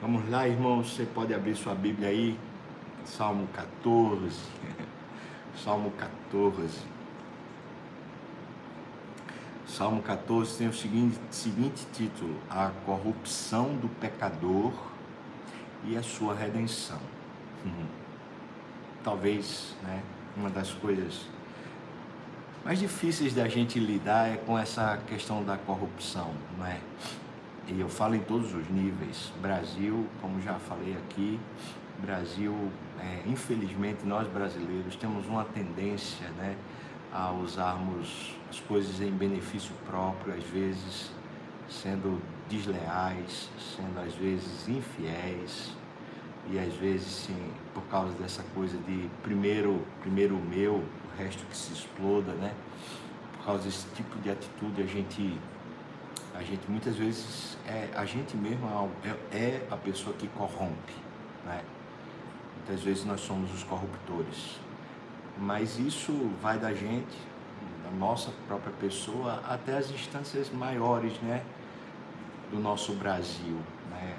Vamos lá, irmãos, você pode abrir sua Bíblia aí, Salmo 14. Salmo 14. Salmo 14 tem o seguinte, seguinte título: A corrupção do pecador e a sua redenção. Talvez, né, uma das coisas mais difíceis da gente lidar é com essa questão da corrupção, não é? E eu falo em todos os níveis. Brasil, como já falei aqui, Brasil, é, infelizmente nós brasileiros temos uma tendência né, a usarmos as coisas em benefício próprio, às vezes sendo desleais, sendo às vezes infiéis e às vezes sim por causa dessa coisa de primeiro primeiro o meu, o resto que se exploda, né? Por causa desse tipo de atitude a gente a gente muitas vezes é a gente mesmo é, é a pessoa que corrompe, né? Muitas vezes nós somos os corruptores, mas isso vai da gente, da nossa própria pessoa, até as instâncias maiores, né? Do nosso Brasil, né?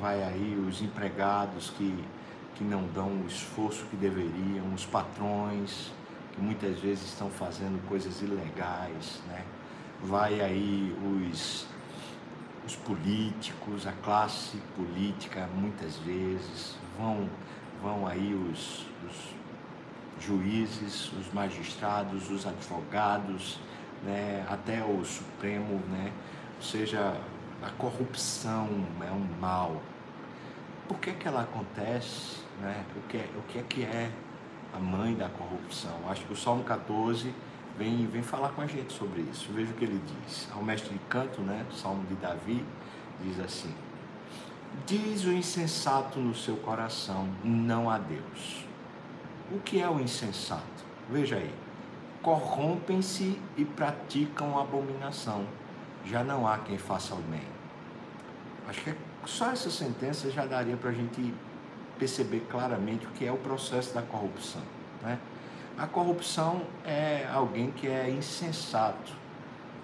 Vai aí os empregados que que não dão o esforço que deveriam, os patrões que muitas vezes estão fazendo coisas ilegais, né? Vai aí os, os políticos, a classe política muitas vezes, vão, vão aí os, os juízes, os magistrados, os advogados, né, até o Supremo, né, ou seja, a corrupção é um mal. Por que, que ela acontece? Né? O, que, é, o que é que é a mãe da corrupção? Acho que o Salmo 14 vem, vem falar com a gente sobre isso. Veja o que ele diz. Ao mestre de canto, né, Salmo de Davi, diz assim: Diz o insensato no seu coração, não há Deus. O que é o insensato? Veja aí. Corrompem-se e praticam abominação. Já não há quem faça o bem. Acho que só essa sentença já daria para a gente perceber claramente o que é o processo da corrupção. Né? A corrupção é alguém que é insensato.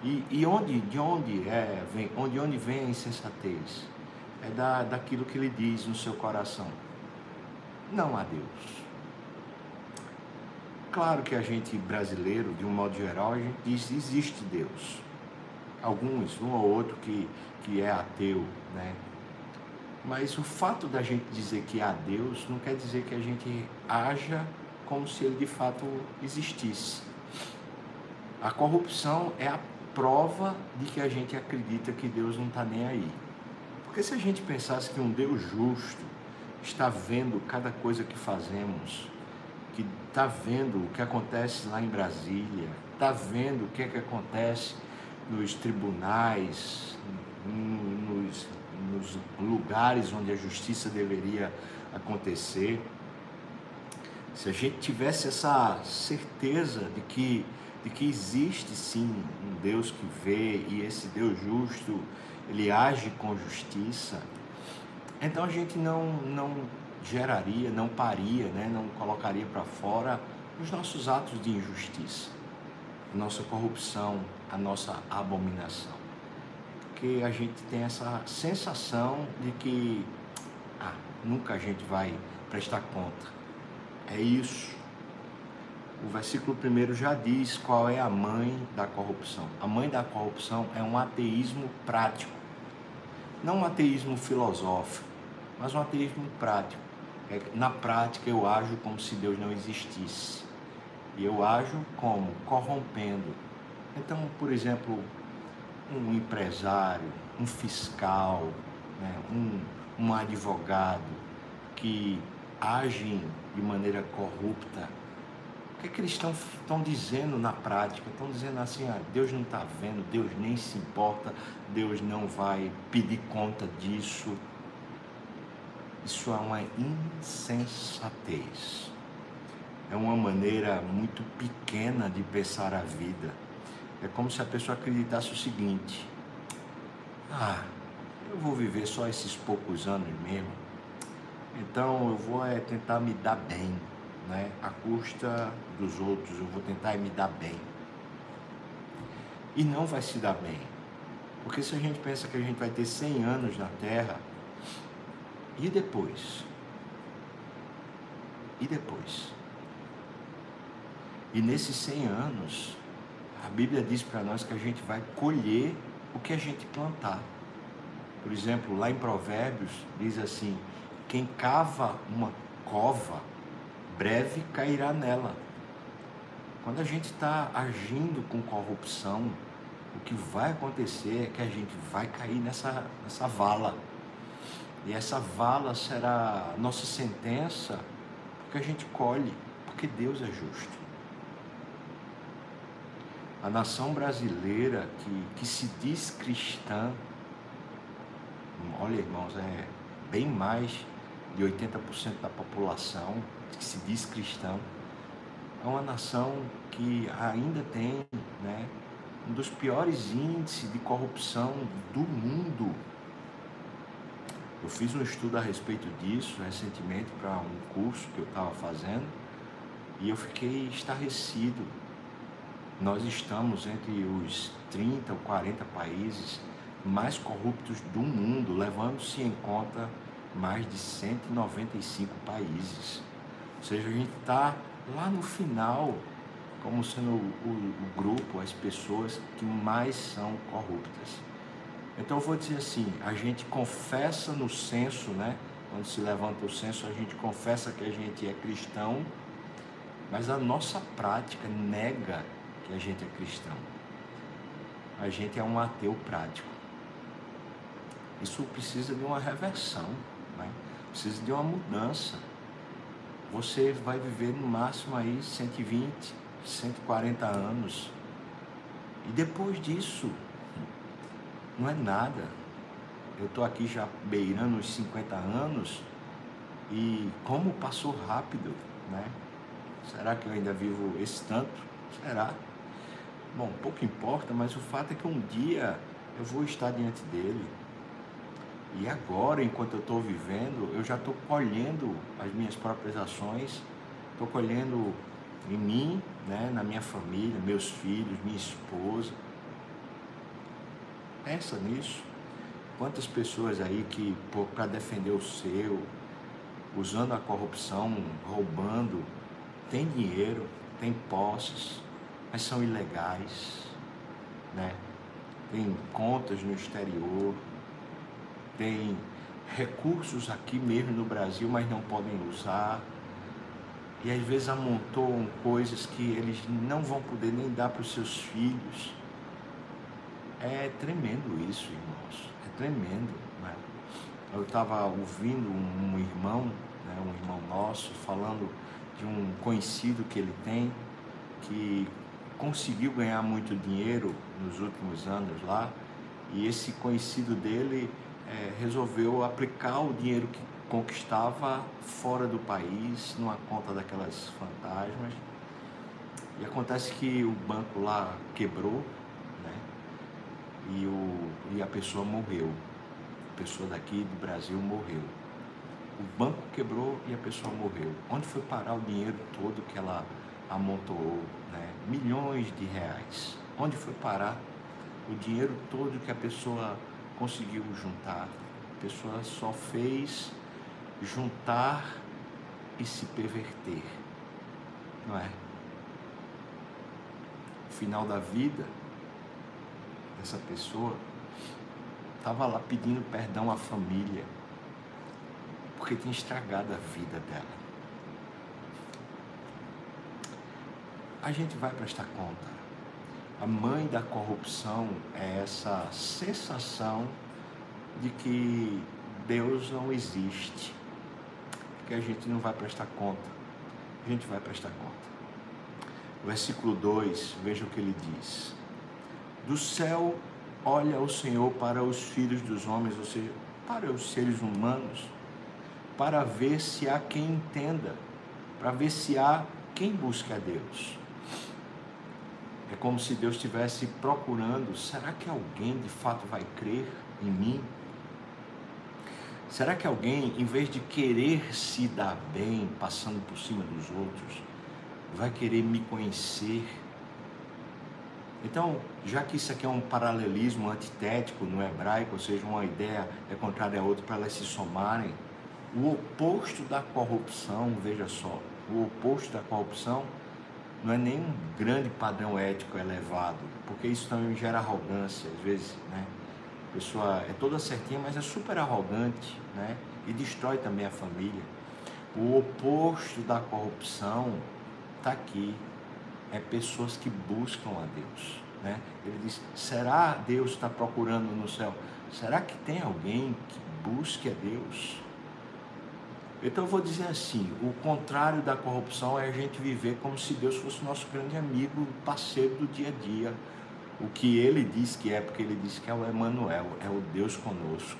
E, e onde, de onde é, vem, onde, onde vem a insensatez? É da, daquilo que ele diz no seu coração. Não há Deus. Claro que a gente brasileiro, de um modo geral, a gente diz existe Deus. Alguns, um ou outro que, que é ateu, né? Mas o fato da gente dizer que há Deus não quer dizer que a gente haja como se ele de fato existisse. A corrupção é a prova de que a gente acredita que Deus não está nem aí. Porque se a gente pensasse que um Deus justo está vendo cada coisa que fazemos, que está vendo o que acontece lá em Brasília, está vendo o que, é que acontece nos tribunais, nos, nos lugares onde a justiça deveria acontecer, se a gente tivesse essa certeza de que, de que existe sim um Deus que vê e esse Deus justo, ele age com justiça, então a gente não, não geraria, não paria, né? não colocaria para fora os nossos atos de injustiça, a nossa corrupção, a nossa abominação. Porque a gente tem essa sensação de que ah, nunca a gente vai prestar conta é isso. O versículo primeiro já diz qual é a mãe da corrupção. A mãe da corrupção é um ateísmo prático. Não um ateísmo filosófico, mas um ateísmo prático. É, na prática eu ajo como se Deus não existisse. E eu ajo como? Corrompendo. Então, por exemplo, um empresário, um fiscal, né, um, um advogado que agem de maneira corrupta, o que, é que eles estão, dizendo na prática? Estão dizendo assim: ah, Deus não está vendo, Deus nem se importa, Deus não vai pedir conta disso. Isso é uma insensatez. É uma maneira muito pequena de pensar a vida. É como se a pessoa acreditasse o seguinte: ah, eu vou viver só esses poucos anos mesmo então eu vou é, tentar me dar bem, né? À custa dos outros, eu vou tentar me dar bem. E não vai se dar bem. Porque se a gente pensa que a gente vai ter 100 anos na Terra, E depois? E depois? E nesses 100 anos, a Bíblia diz para nós que a gente vai colher o que a gente plantar. Por exemplo, lá em Provérbios diz assim: quem cava uma cova, breve cairá nela. Quando a gente está agindo com corrupção, o que vai acontecer é que a gente vai cair nessa, nessa vala. E essa vala será nossa sentença, porque a gente colhe, porque Deus é justo. A nação brasileira que, que se diz cristã, olha irmãos, é bem mais de 80% da população que se diz cristã, é uma nação que ainda tem né, um dos piores índices de corrupção do mundo. Eu fiz um estudo a respeito disso recentemente para um curso que eu estava fazendo e eu fiquei estarrecido. Nós estamos entre os 30 ou 40 países mais corruptos do mundo, levando-se em conta mais de 195 países. Ou seja, a gente está lá no final como sendo o, o, o, grupo, as pessoas que mais são corruptas. Então eu vou dizer assim, a gente confessa no censo, né? Quando se levanta o censo, a gente confessa que a gente é cristão, mas a nossa prática nega que a gente é cristão. A gente é um ateu prático. Isso precisa de uma reversão? Precisa de uma mudança. Você vai viver no máximo aí 120, 140 anos. E depois disso, não é nada. Eu estou aqui já beirando os 50 anos e como passou rápido, né? Será que eu ainda vivo esse tanto? Será? Bom, pouco importa, mas o fato é que um dia eu vou estar diante dele. E agora, enquanto eu estou vivendo, eu já estou colhendo as minhas próprias ações, estou colhendo em mim, né, na minha família, meus filhos, minha esposa. Pensa nisso. Quantas pessoas aí que, para defender o seu, usando a corrupção, roubando, tem dinheiro, tem posses, mas são ilegais, né? Tem contas no exterior, tem recursos aqui mesmo no Brasil, mas não podem usar e às vezes amontoam coisas que eles não vão poder nem dar para os seus filhos. É tremendo isso, irmãos. É tremendo. Né? Eu estava ouvindo um, irmão, né, um irmão nosso, falando de um conhecido que ele tem, que conseguiu ganhar muito dinheiro nos últimos anos lá, e esse conhecido dele é, resolveu aplicar o dinheiro que conquistava fora do país, numa conta daquelas fantasmas. E acontece que o banco lá quebrou, né? E, o, e a pessoa morreu. A pessoa daqui do Brasil morreu. O banco quebrou e a pessoa morreu. Onde foi parar o dinheiro todo que ela amontoou? Né? Milhões de reais. Onde foi parar o dinheiro todo que a pessoa conseguiu juntar? A pessoa só fez juntar e se perverter, não é? O final da vida dessa pessoa estava lá pedindo perdão à família, porque tinha estragado a vida dela. A gente vai prestar conta. A mãe da corrupção é essa sensação de que Deus não existe que a gente não vai prestar conta. A gente vai prestar conta. versículo 2, veja o que ele diz. Do céu olha o Senhor para os filhos dos homens, ou seja, para os seres humanos, para ver se há quem entenda, para ver se há quem busque a Deus. É como se Deus estivesse procurando: será que alguém de fato vai crer em mim? Será que alguém, em vez de querer se dar bem, passando por cima dos outros, vai querer me conhecer? Então, já que isso aqui é um paralelismo antitético no hebraico, ou seja, uma ideia é contrária a outra para elas se somarem, o oposto da corrupção, veja só, o oposto da corrupção não é nem um grande padrão ético elevado, porque isso também gera arrogância, às vezes, né? A pessoa é toda certinha, mas é super arrogante, né? E destrói também a família. O oposto da corrupção está aqui, é pessoas que buscam a Deus. Né? Ele diz: será Deus está procurando no céu? Será que tem alguém que busque a Deus? Então eu vou dizer assim: o contrário da corrupção é a gente viver como se Deus fosse nosso grande amigo, parceiro do dia a dia. O que ele diz que é, porque ele diz que é o Emmanuel, é o Deus conosco.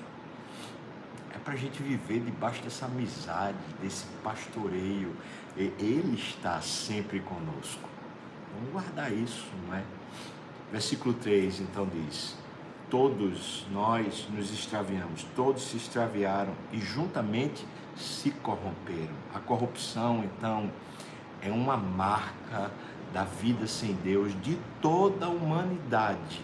É para a gente viver debaixo dessa amizade, desse pastoreio. Ele está sempre conosco. Vamos guardar isso, não é? Versículo 3 então diz: Todos nós nos extraviamos, todos se extraviaram e juntamente se corromperam. A corrupção, então, é uma marca da vida sem Deus de toda a humanidade,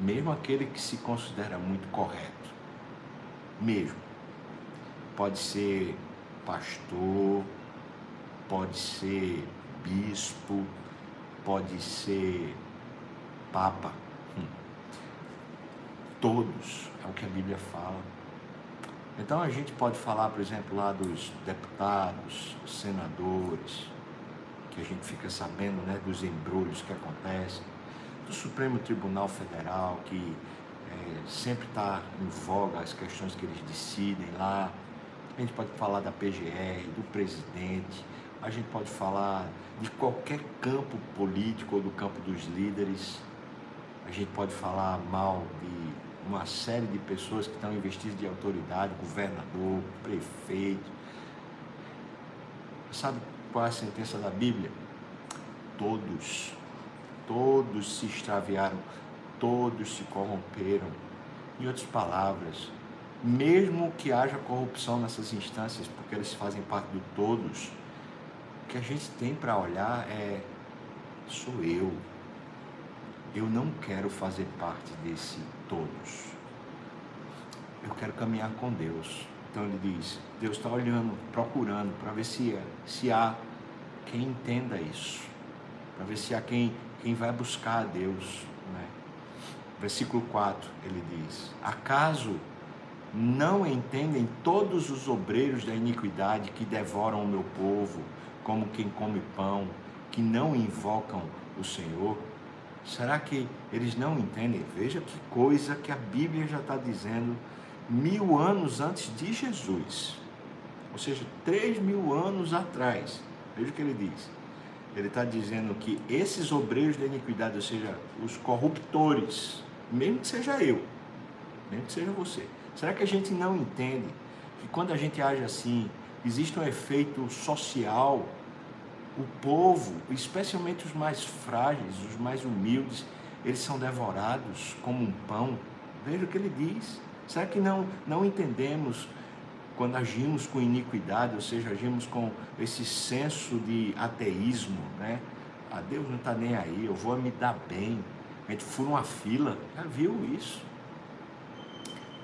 mesmo aquele que se considera muito correto, mesmo. Pode ser pastor, pode ser bispo, pode ser papa. Hum. Todos, é o que a Bíblia fala. Então a gente pode falar, por exemplo, lá dos deputados, senadores, que a gente fica sabendo né, dos embrulhos que acontecem, do Supremo Tribunal Federal, que é, sempre está em voga as questões que eles decidem lá. A gente pode falar da PGR, do presidente, a gente pode falar de qualquer campo político ou do campo dos líderes. A gente pode falar mal de uma série de pessoas que estão investidas de autoridade, governador, prefeito. Sabe qual é a sentença da Bíblia? Todos, todos se extraviaram, todos se corromperam. Em outras palavras, mesmo que haja corrupção nessas instâncias, porque eles fazem parte do todos, que a gente tem para olhar é: sou eu. Eu não quero fazer parte desse todos. Eu quero caminhar com Deus. Então ele diz: Deus está olhando, procurando, para ver se, é, se há quem entenda isso, para ver se há quem, quem vai buscar a Deus. Né? Versículo 4 ele diz: Acaso não entendem todos os obreiros da iniquidade que devoram o meu povo? como quem come pão, que não invocam o Senhor? Será que eles não entendem? Veja que coisa que a Bíblia já está dizendo mil anos antes de Jesus. Ou seja, três mil anos atrás. Veja o que ele diz. Ele está dizendo que esses obreiros da iniquidade, ou seja, os corruptores, mesmo que seja eu, mesmo que seja você, será que a gente não entende que quando a gente age assim, existe um efeito social o povo, especialmente os mais frágeis, os mais humildes, eles são devorados como um pão. Veja o que ele diz. Será que não, não entendemos quando agimos com iniquidade, ou seja, agimos com esse senso de ateísmo, né? Ah, Deus não está nem aí, eu vou me dar bem. A gente fura uma fila, já viu isso?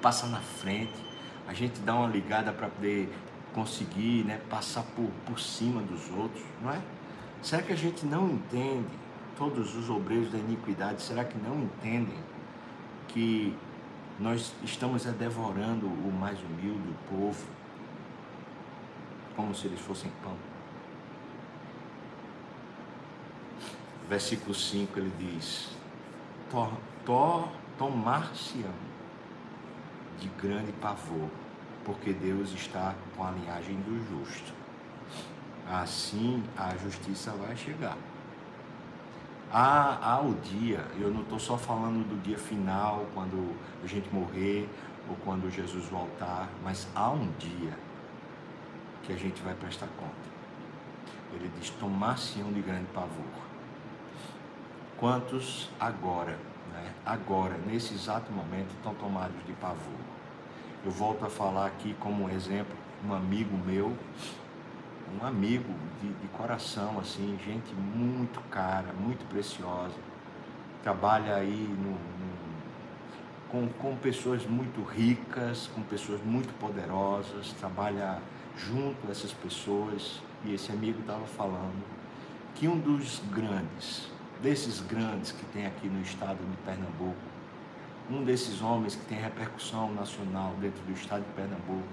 Passa na frente, a gente dá uma ligada para poder conseguir né, passar por, por cima dos outros, não é? Será que a gente não entende, todos os obreiros da iniquidade, será que não entendem que nós estamos devorando o mais humilde, o povo, como se eles fossem pão? Versículo 5 ele diz: Tomar-se-ão de grande pavor porque Deus está com a linhagem do justo. Assim a justiça vai chegar. Há, há o dia, eu não estou só falando do dia final, quando a gente morrer ou quando Jesus voltar, mas há um dia que a gente vai prestar conta. Ele diz: tomar-se-ão de grande pavor. Quantos agora, né, agora, nesse exato momento, estão tomados de pavor? Eu volto a falar aqui como um exemplo, um amigo meu, um amigo de, de coração, assim, gente muito cara, muito preciosa. Trabalha aí no, no, com, com pessoas muito ricas, com pessoas muito poderosas, trabalha junto a essas pessoas. E esse amigo estava falando que um dos grandes, desses grandes que tem aqui no estado de Pernambuco, um desses homens que tem repercussão nacional dentro do estado de Pernambuco,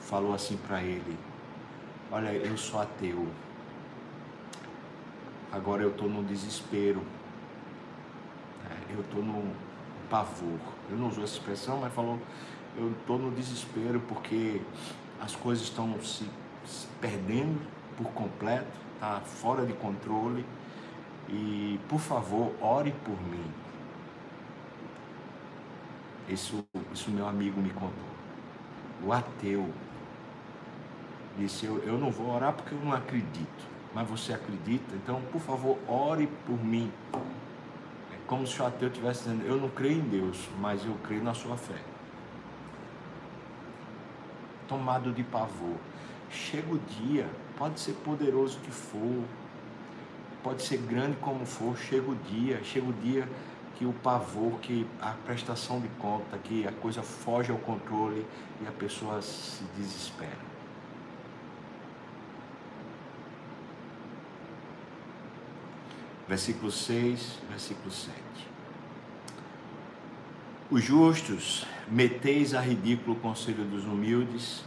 falou assim para ele: Olha, eu sou ateu. Agora eu estou no desespero. É, eu estou no pavor. Eu não usou essa expressão, mas falou: Eu estou no desespero porque as coisas estão se, se perdendo por completo, está fora de controle. E por favor, ore por mim. Isso, isso meu amigo me contou. O ateu disse: eu, eu não vou orar porque eu não acredito. Mas você acredita? Então, por favor, ore por mim. É como se o ateu estivesse dizendo: Eu não creio em Deus, mas eu creio na sua fé. Tomado de pavor. Chega o dia, pode ser poderoso que for, pode ser grande como for, chega o dia, chega o dia que o pavor, que a prestação de conta, que a coisa foge ao controle e a pessoa se desespera. versículo 6, versículo 7. Os justos meteis a ridículo o conselho dos humildes,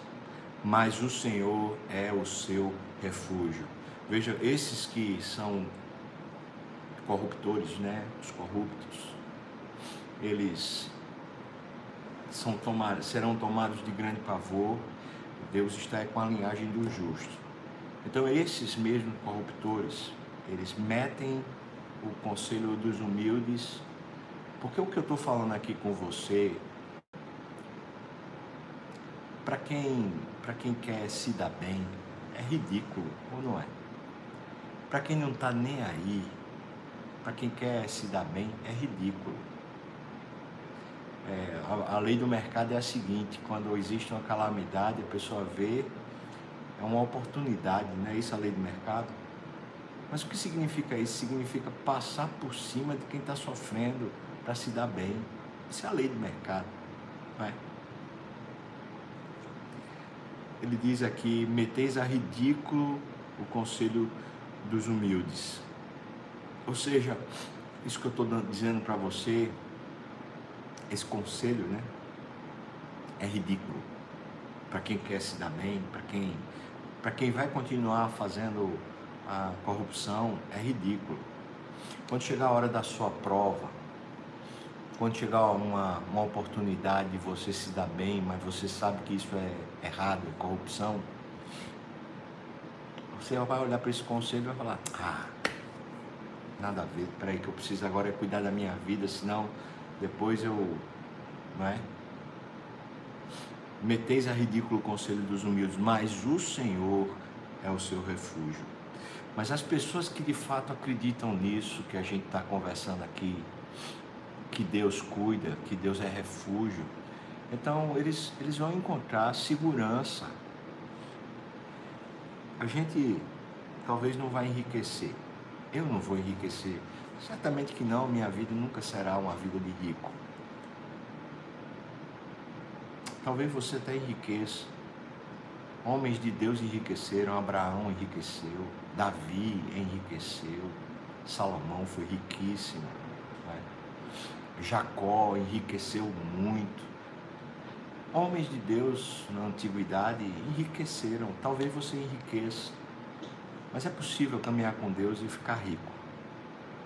mas o Senhor é o seu refúgio. Veja, esses que são corruptores, né? Os corruptos, eles são tomados, serão tomados de grande pavor. Deus está com a linhagem do justo. Então, esses mesmos corruptores, eles metem o conselho dos humildes, porque o que eu estou falando aqui com você, para quem, quem quer se dar bem, é ridículo, ou não é? Para quem não está nem aí, para quem quer se dar bem, é ridículo. É, a, a, lei do mercado é a seguinte: quando existe uma calamidade, a pessoa vê, é uma oportunidade, não é isso a lei do mercado? Mas o que significa isso? Significa passar por cima de quem está sofrendo para se dar bem. Isso é a lei do mercado. Não é? Ele diz aqui: meteis a ridículo o conselho dos humildes. Ou seja, isso que eu estou dizendo para você, esse conselho, né? É ridículo para quem quer se dar bem, para quem, para quem vai continuar fazendo a corrupção é ridículo. Quando chegar a hora da sua prova, quando chegar uma, uma oportunidade de você se dar bem, mas você sabe que isso é errado, é corrupção, você vai olhar para esse conselho e vai falar: Ah, nada a ver, peraí, que eu preciso agora é cuidar da minha vida, senão depois eu. Não é? Meteis a ridículo o conselho dos humildes, mas o Senhor é o seu refúgio. Mas as pessoas que de fato acreditam nisso que a gente está conversando aqui, que Deus cuida, que Deus é refúgio, então eles, eles vão encontrar segurança. A gente talvez não vai enriquecer. Eu não vou enriquecer. Certamente que não, minha vida nunca será uma vida de rico. Talvez você até enriqueça. Homens de Deus enriqueceram, Abraão enriqueceu, Davi enriqueceu, Salomão foi riquíssimo, né? Jacó enriqueceu muito. Homens de Deus na antiguidade enriqueceram, talvez você enriqueça, mas é possível caminhar com Deus e ficar rico,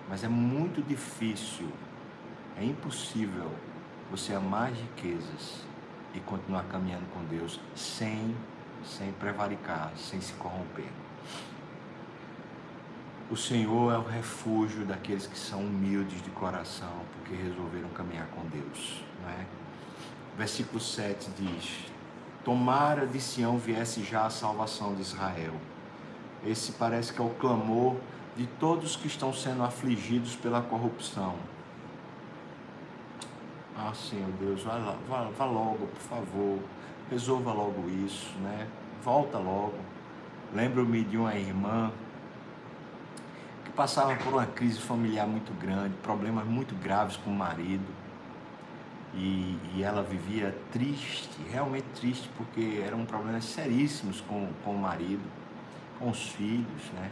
mas é muito difícil, é impossível você amar riquezas e continuar caminhando com Deus sem sem prevaricar, sem se corromper. O Senhor é o refúgio daqueles que são humildes de coração, porque resolveram caminhar com Deus. Não é? Versículo 7 diz: Tomara de Sião viesse já a salvação de Israel. Esse parece que é o clamor de todos que estão sendo afligidos pela corrupção. Ah, Senhor Deus, vá, vá, vá logo, por favor resolva logo isso, né? Volta logo. Lembro-me de uma irmã que passava por uma crise familiar muito grande, problemas muito graves com o marido. E, e, ela vivia triste, realmente triste, porque eram problemas seríssimos com, com o marido, com os filhos, né?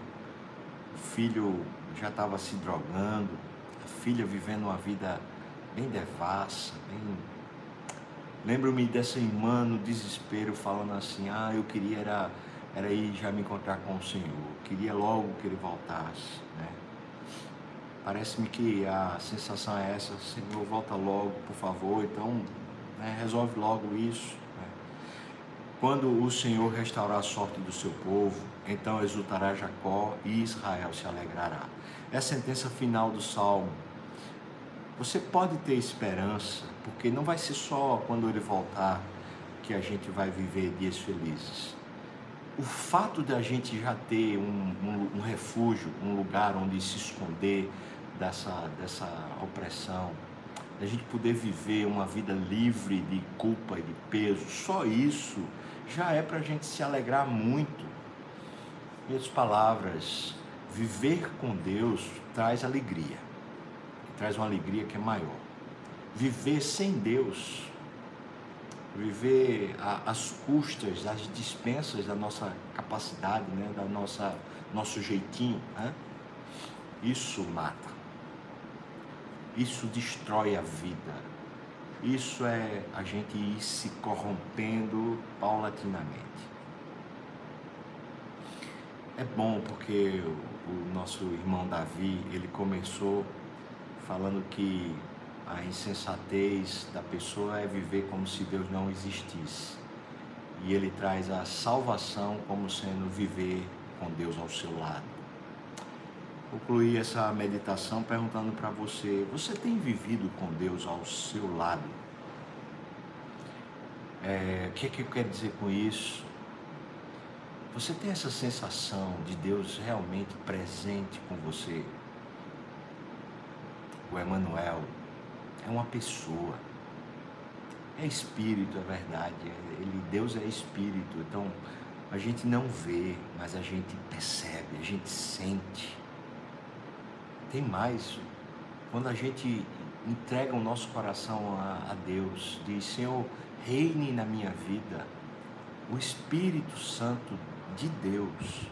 O filho já estava se drogando, a filha vivendo uma vida bem devassa, bem. Lembro-me dessa irmã no desespero falando assim, ah, eu queria era, era ir já me encontrar com o Senhor, queria logo que ele voltasse, né? Parece-me que a sensação é essa, Senhor, volta logo, por favor, então né, resolve logo isso. Né? Quando o Senhor restaurar a sorte do seu povo, então exultará Jacó e Israel se alegrará. É a sentença final do Salmo. Você pode ter esperança, porque não vai ser só quando ele voltar que a gente vai viver dias felizes. O fato de a gente já ter um, um, um refúgio, um lugar onde se esconder, dessa, dessa opressão, a gente poder viver uma vida livre de culpa e de peso, só isso já é para a gente se alegrar muito. Outras palavras, viver com Deus traz alegria, traz uma alegria que é maior. Viver sem Deus, viver às custas das dispensas da nossa capacidade, né, da nossa nosso jeitinho, né? isso mata. Isso destrói a vida. Isso é a gente ir se corrompendo paulatinamente. É bom porque o, nosso irmão Davi, ele começou falando que a insensatez da pessoa é viver como se Deus não existisse. E ele traz a salvação como sendo viver com Deus ao seu lado concluir essa meditação perguntando para você: você tem vivido com Deus ao seu lado? É, o que, é que eu quero dizer com isso? Você tem essa sensação de Deus realmente presente com você? O Emmanuel é uma pessoa, é espírito, é verdade. Ele, Deus é espírito, então a gente não vê, mas a gente percebe, a gente sente. Tem mais. Quando a gente entrega o nosso coração a, a Deus, diz: Senhor, reine na minha vida, o Espírito Santo de Deus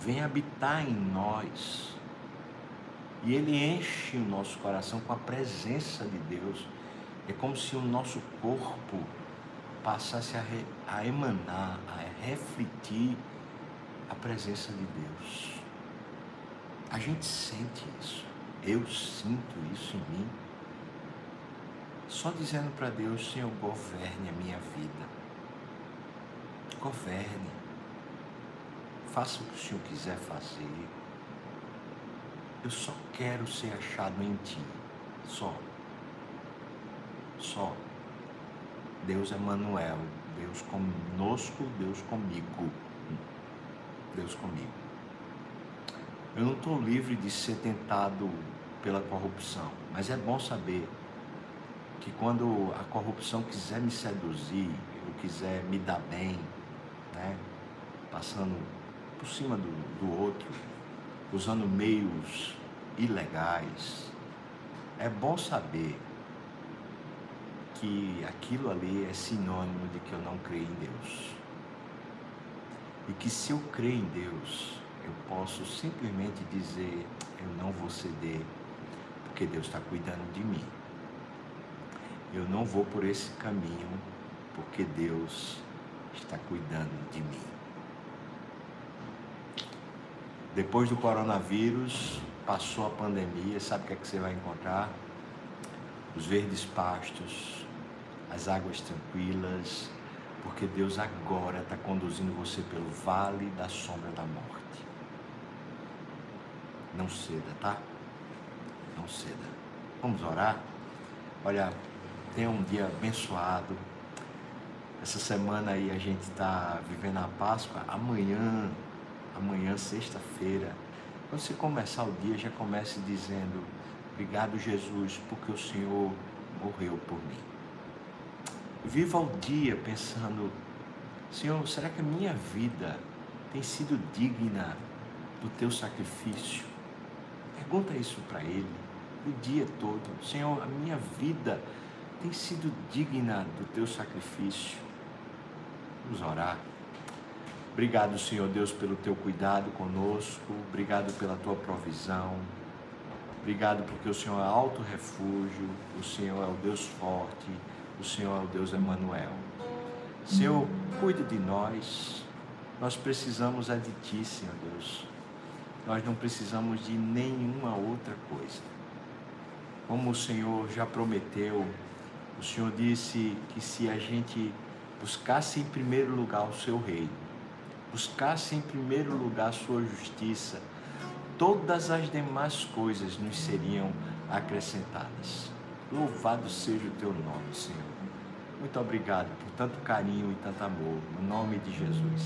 vem habitar em nós. E ele enche o nosso coração com a presença de Deus. É como se o nosso corpo passasse a, re, a emanar, a refletir a presença de Deus. A gente sente isso. Eu sinto isso em mim. Só dizendo para Deus, Senhor, governe a minha vida. Governe. Faça o que o Senhor quiser fazer. Eu só quero ser achado em Ti. Só. Só. Deus é Manuel. Deus conosco, Deus comigo. Deus comigo. Eu não estou livre de ser tentado pela corrupção, mas é bom saber que quando a corrupção quiser me seduzir, ou quiser me dar bem, né, passando por cima do, do outro, usando meios ilegais, é bom saber que aquilo ali é sinônimo de que eu não creio em Deus. E que se eu creio em Deus, eu posso simplesmente dizer: eu não vou ceder, porque Deus está cuidando de mim. Eu não vou por esse caminho, porque Deus está cuidando de mim. Depois do coronavírus, passou a pandemia, sabe o que é que você vai encontrar? Os verdes pastos, as águas tranquilas, porque Deus agora está conduzindo você pelo vale da sombra da morte. Não ceda, tá? Não ceda. Vamos orar? Olha, tenha um dia abençoado. Essa semana aí a gente está vivendo a Páscoa. Amanhã, amanhã, sexta-feira, quando você começar o dia, já comece dizendo: Obrigado, Jesus, porque o Senhor morreu por mim. Viva o dia pensando: Senhor, será que a minha vida tem sido digna do teu sacrifício? Pergunta isso para Ele o dia todo. Senhor, a minha vida tem sido digna do teu sacrifício. Vamos orar. Obrigado, Senhor Deus, pelo teu cuidado conosco. Obrigado pela tua provisão. Obrigado porque o Senhor é alto refúgio, o Senhor é o Deus forte, o Senhor é o Deus Emanuel. Senhor, cuide de nós. Nós precisamos é de ti, Senhor Deus. Nós não precisamos de nenhuma outra coisa. Como o Senhor já prometeu, o Senhor disse que se a gente buscasse em primeiro lugar o seu reino, buscasse em primeiro lugar sua justiça, todas as demais coisas nos seriam acrescentadas. Louvado seja o teu nome, Senhor. Muito obrigado por tanto carinho e tanto amor, no nome de Jesus.